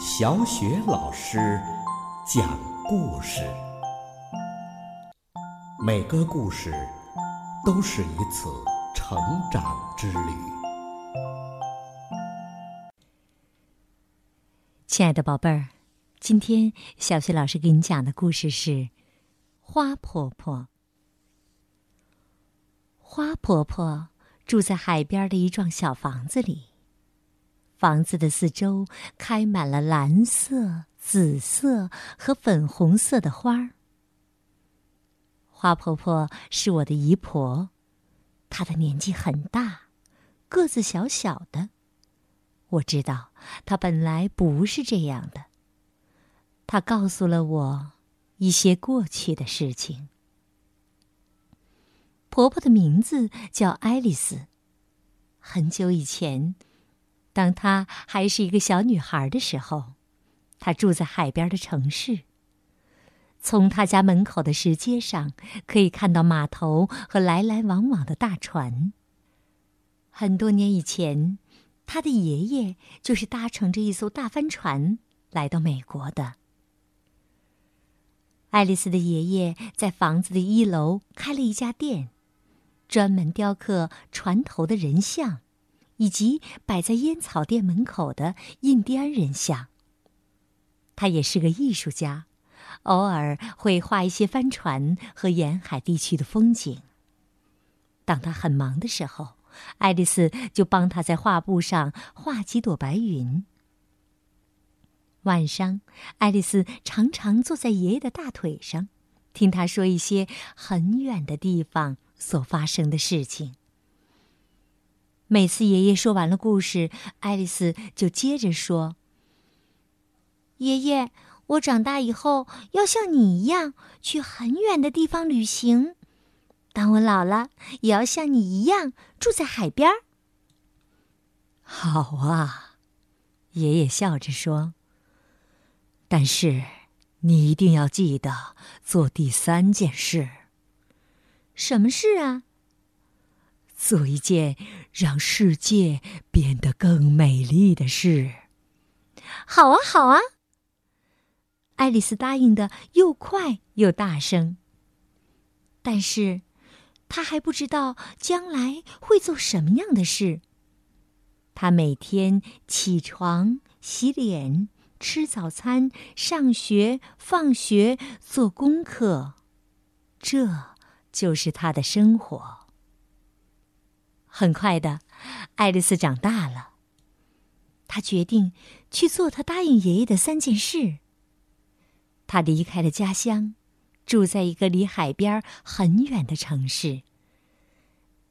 小雪老师讲故事，每个故事都是一次成长之旅。亲爱的宝贝儿，今天小雪老师给你讲的故事是《花婆婆》。花婆婆住在海边的一幢小房子里。房子的四周开满了蓝色、紫色和粉红色的花儿。花婆婆是我的姨婆，她的年纪很大，个子小小的。我知道她本来不是这样的。她告诉了我一些过去的事情。婆婆的名字叫爱丽丝。很久以前。当她还是一个小女孩的时候，她住在海边的城市。从她家门口的石阶上，可以看到码头和来来往往的大船。很多年以前，她的爷爷就是搭乘着一艘大帆船来到美国的。爱丽丝的爷爷在房子的一楼开了一家店，专门雕刻船头的人像。以及摆在烟草店门口的印第安人像。他也是个艺术家，偶尔会画一些帆船和沿海地区的风景。当他很忙的时候，爱丽丝就帮他在画布上画几朵白云。晚上，爱丽丝常常坐在爷爷的大腿上，听他说一些很远的地方所发生的事情。每次爷爷说完了故事，爱丽丝就接着说：“爷爷，我长大以后要像你一样去很远的地方旅行。当我老了，也要像你一样住在海边。”好啊，爷爷笑着说。但是，你一定要记得做第三件事。什么事啊？做一件让世界变得更美丽的事。好啊，好啊！爱丽丝答应的又快又大声。但是，她还不知道将来会做什么样的事。她每天起床、洗脸、吃早餐、上学、放学、做功课，这就是她的生活。很快的，爱丽丝长大了。她决定去做她答应爷爷的三件事。她离开了家乡，住在一个离海边很远的城市。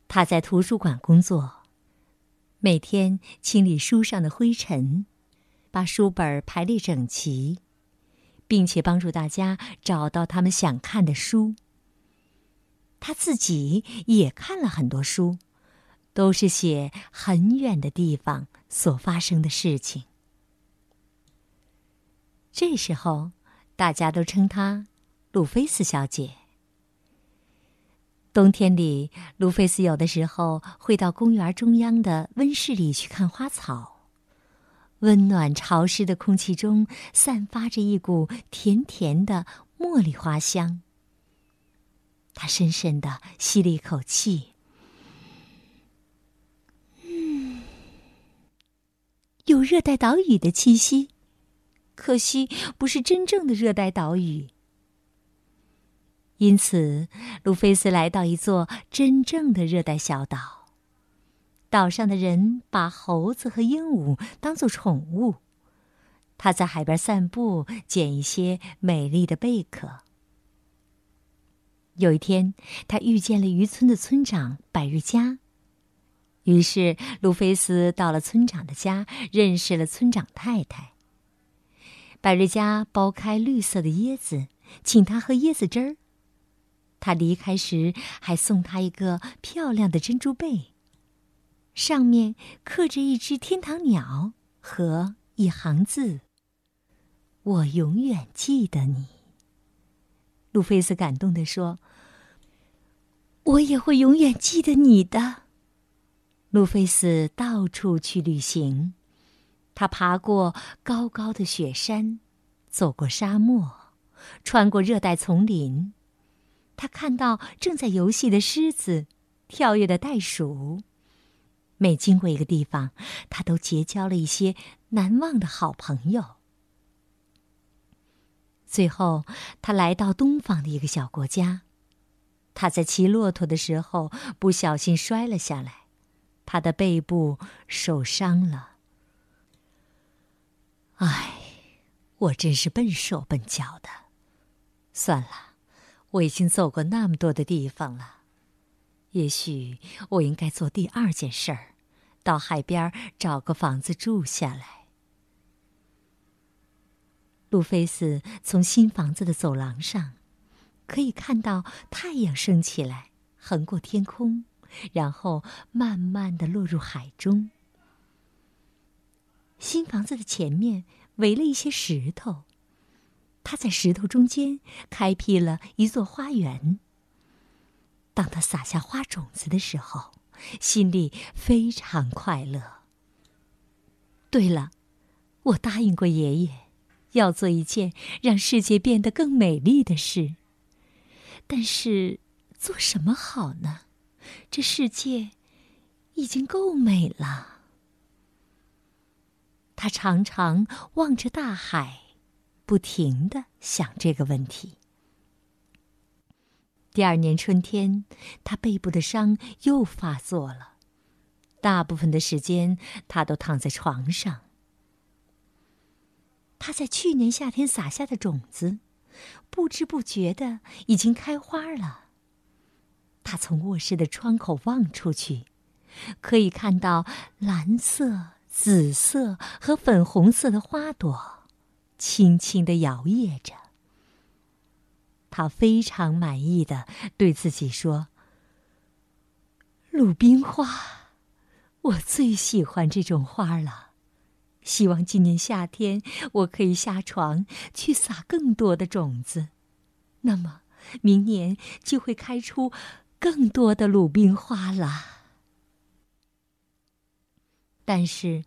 她在图书馆工作，每天清理书上的灰尘，把书本排列整齐，并且帮助大家找到他们想看的书。他自己也看了很多书。都是写很远的地方所发生的事情。这时候，大家都称她路菲斯小姐。冬天里，路菲斯有的时候会到公园中央的温室里去看花草。温暖潮湿的空气中散发着一股甜甜的茉莉花香。他深深的吸了一口气。有热带岛屿的气息，可惜不是真正的热带岛屿。因此，路菲斯来到一座真正的热带小岛。岛上的人把猴子和鹦鹉当做宠物。他在海边散步，捡一些美丽的贝壳。有一天，他遇见了渔村的村长百日佳。于是，路菲斯到了村长的家，认识了村长太太。百瑞佳剥开绿色的椰子，请他喝椰子汁儿。他离开时还送他一个漂亮的珍珠贝，上面刻着一只天堂鸟和一行字：“我永远记得你。”路菲斯感动地说：“我也会永远记得你的。”路菲斯到处去旅行，他爬过高高的雪山，走过沙漠，穿过热带丛林。他看到正在游戏的狮子，跳跃的袋鼠。每经过一个地方，他都结交了一些难忘的好朋友。最后，他来到东方的一个小国家。他在骑骆驼的时候不小心摔了下来，他的背部受伤了。唉，我真是笨手笨脚的。算了，我已经走过那么多的地方了，也许我应该做第二件事儿，到海边找个房子住下来。路飞斯从新房子的走廊上，可以看到太阳升起来，横过天空，然后慢慢的落入海中。新房子的前面围了一些石头，他在石头中间开辟了一座花园。当他撒下花种子的时候，心里非常快乐。对了，我答应过爷爷，要做一件让世界变得更美丽的事。但是，做什么好呢？这世界已经够美了。他常常望着大海，不停的想这个问题。第二年春天，他背部的伤又发作了，大部分的时间他都躺在床上。他在去年夏天撒下的种子，不知不觉的已经开花了。他从卧室的窗口望出去，可以看到蓝色。紫色和粉红色的花朵，轻轻地摇曳着。他非常满意的对自己说：“鲁冰花，我最喜欢这种花了。希望今年夏天我可以下床去撒更多的种子，那么明年就会开出更多的鲁冰花了。”但是，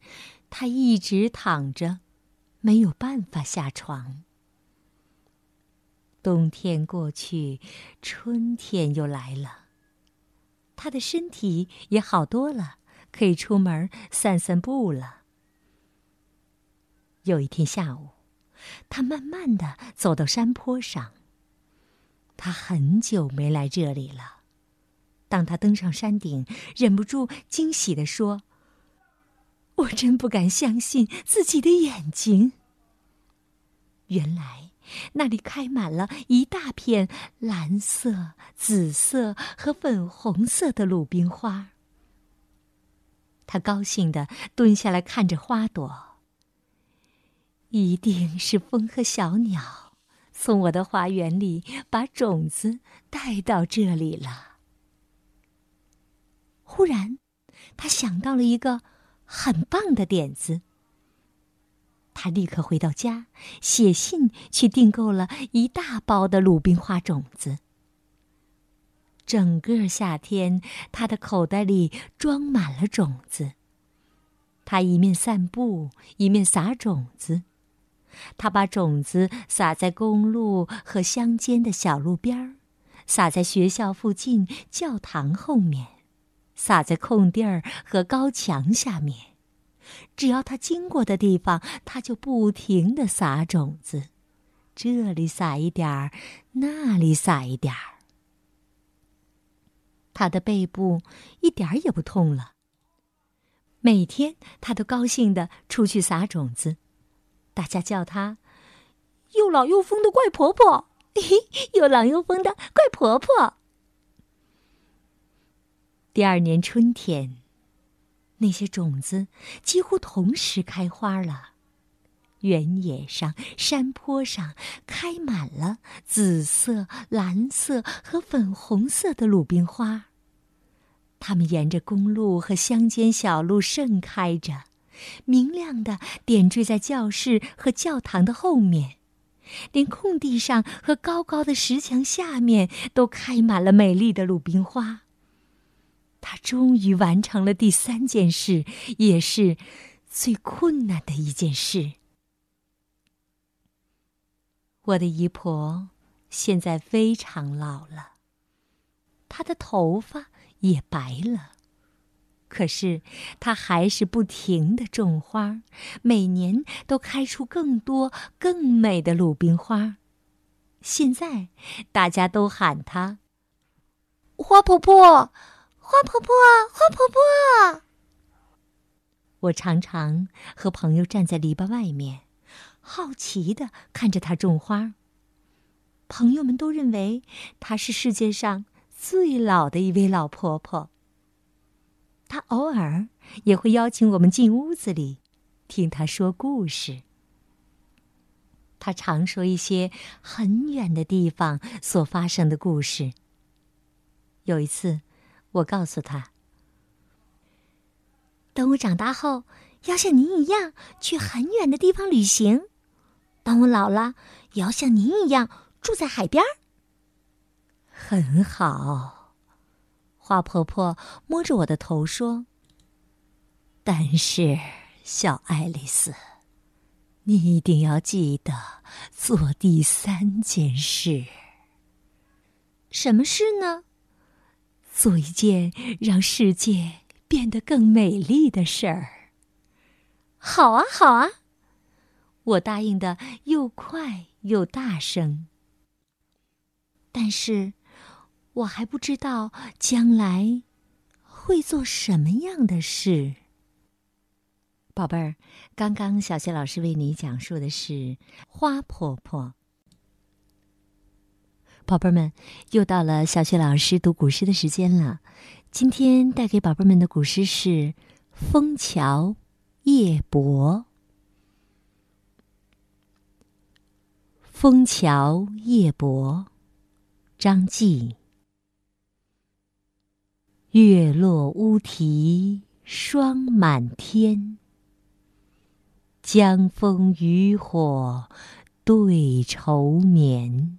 他一直躺着，没有办法下床。冬天过去，春天又来了，他的身体也好多了，可以出门散散步了。有一天下午，他慢慢的走到山坡上。他很久没来这里了。当他登上山顶，忍不住惊喜的说。我真不敢相信自己的眼睛。原来那里开满了一大片蓝色、紫色和粉红色的鲁冰花。他高兴的蹲下来看着花朵。一定是风和小鸟从我的花园里把种子带到这里了。忽然，他想到了一个。很棒的点子。他立刻回到家，写信去订购了一大包的鲁冰花种子。整个夏天，他的口袋里装满了种子。他一面散步，一面撒种子。他把种子撒在公路和乡间的小路边儿，撒在学校附近教堂后面。撒在空地儿和高墙下面，只要他经过的地方，他就不停的撒种子，这里撒一点儿，那里撒一点儿。他的背部一点儿也不痛了。每天他都高兴的出去撒种子，大家叫他“又老又疯的怪婆婆”，嘿又老又疯的怪婆婆。第二年春天，那些种子几乎同时开花了。原野上、山坡上开满了紫色、蓝色和粉红色的鲁冰花。它们沿着公路和乡间小路盛开着，明亮的点缀在教室和教堂的后面，连空地上和高高的石墙下面都开满了美丽的鲁冰花。他终于完成了第三件事，也是最困难的一件事。我的姨婆现在非常老了，她的头发也白了，可是她还是不停的种花，每年都开出更多更美的鲁冰花。现在大家都喊她“花婆婆”，花婆婆，花婆婆。我常常和朋友站在篱笆外面。好奇的看着她种花。朋友们都认为她是世界上最老的一位老婆婆。她偶尔也会邀请我们进屋子里，听她说故事。她常说一些很远的地方所发生的故事。有一次，我告诉他：“等我长大后，要像您一样去很远的地方旅行。”当我老了，也要像您一样住在海边。很好，花婆婆摸着我的头说：“但是，小爱丽丝，你一定要记得做第三件事。什么事呢？做一件让世界变得更美丽的事儿。好啊，好啊。”我答应的又快又大声，但是我还不知道将来会做什么样的事。宝贝儿，刚刚小谢老师为你讲述的是花婆婆。宝贝们，又到了小雪老师读古诗的时间了。今天带给宝贝们的古诗是《枫桥夜泊》。《枫桥夜泊》张继。月落乌啼霜满天，江枫渔火对愁眠。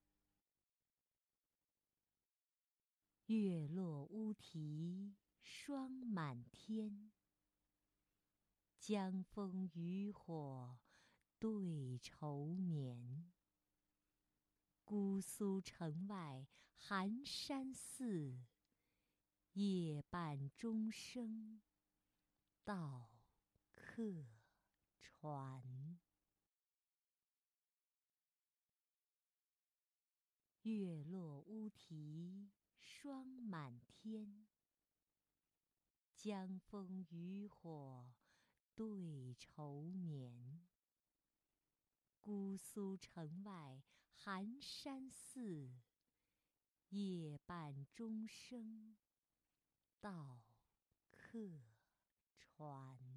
月落乌啼霜满天，江枫渔火对愁眠。姑苏城外寒山寺，夜半钟声到客船。月落乌啼霜满天，江枫渔火对愁眠。姑苏城外寒山寺，夜半钟声到客船。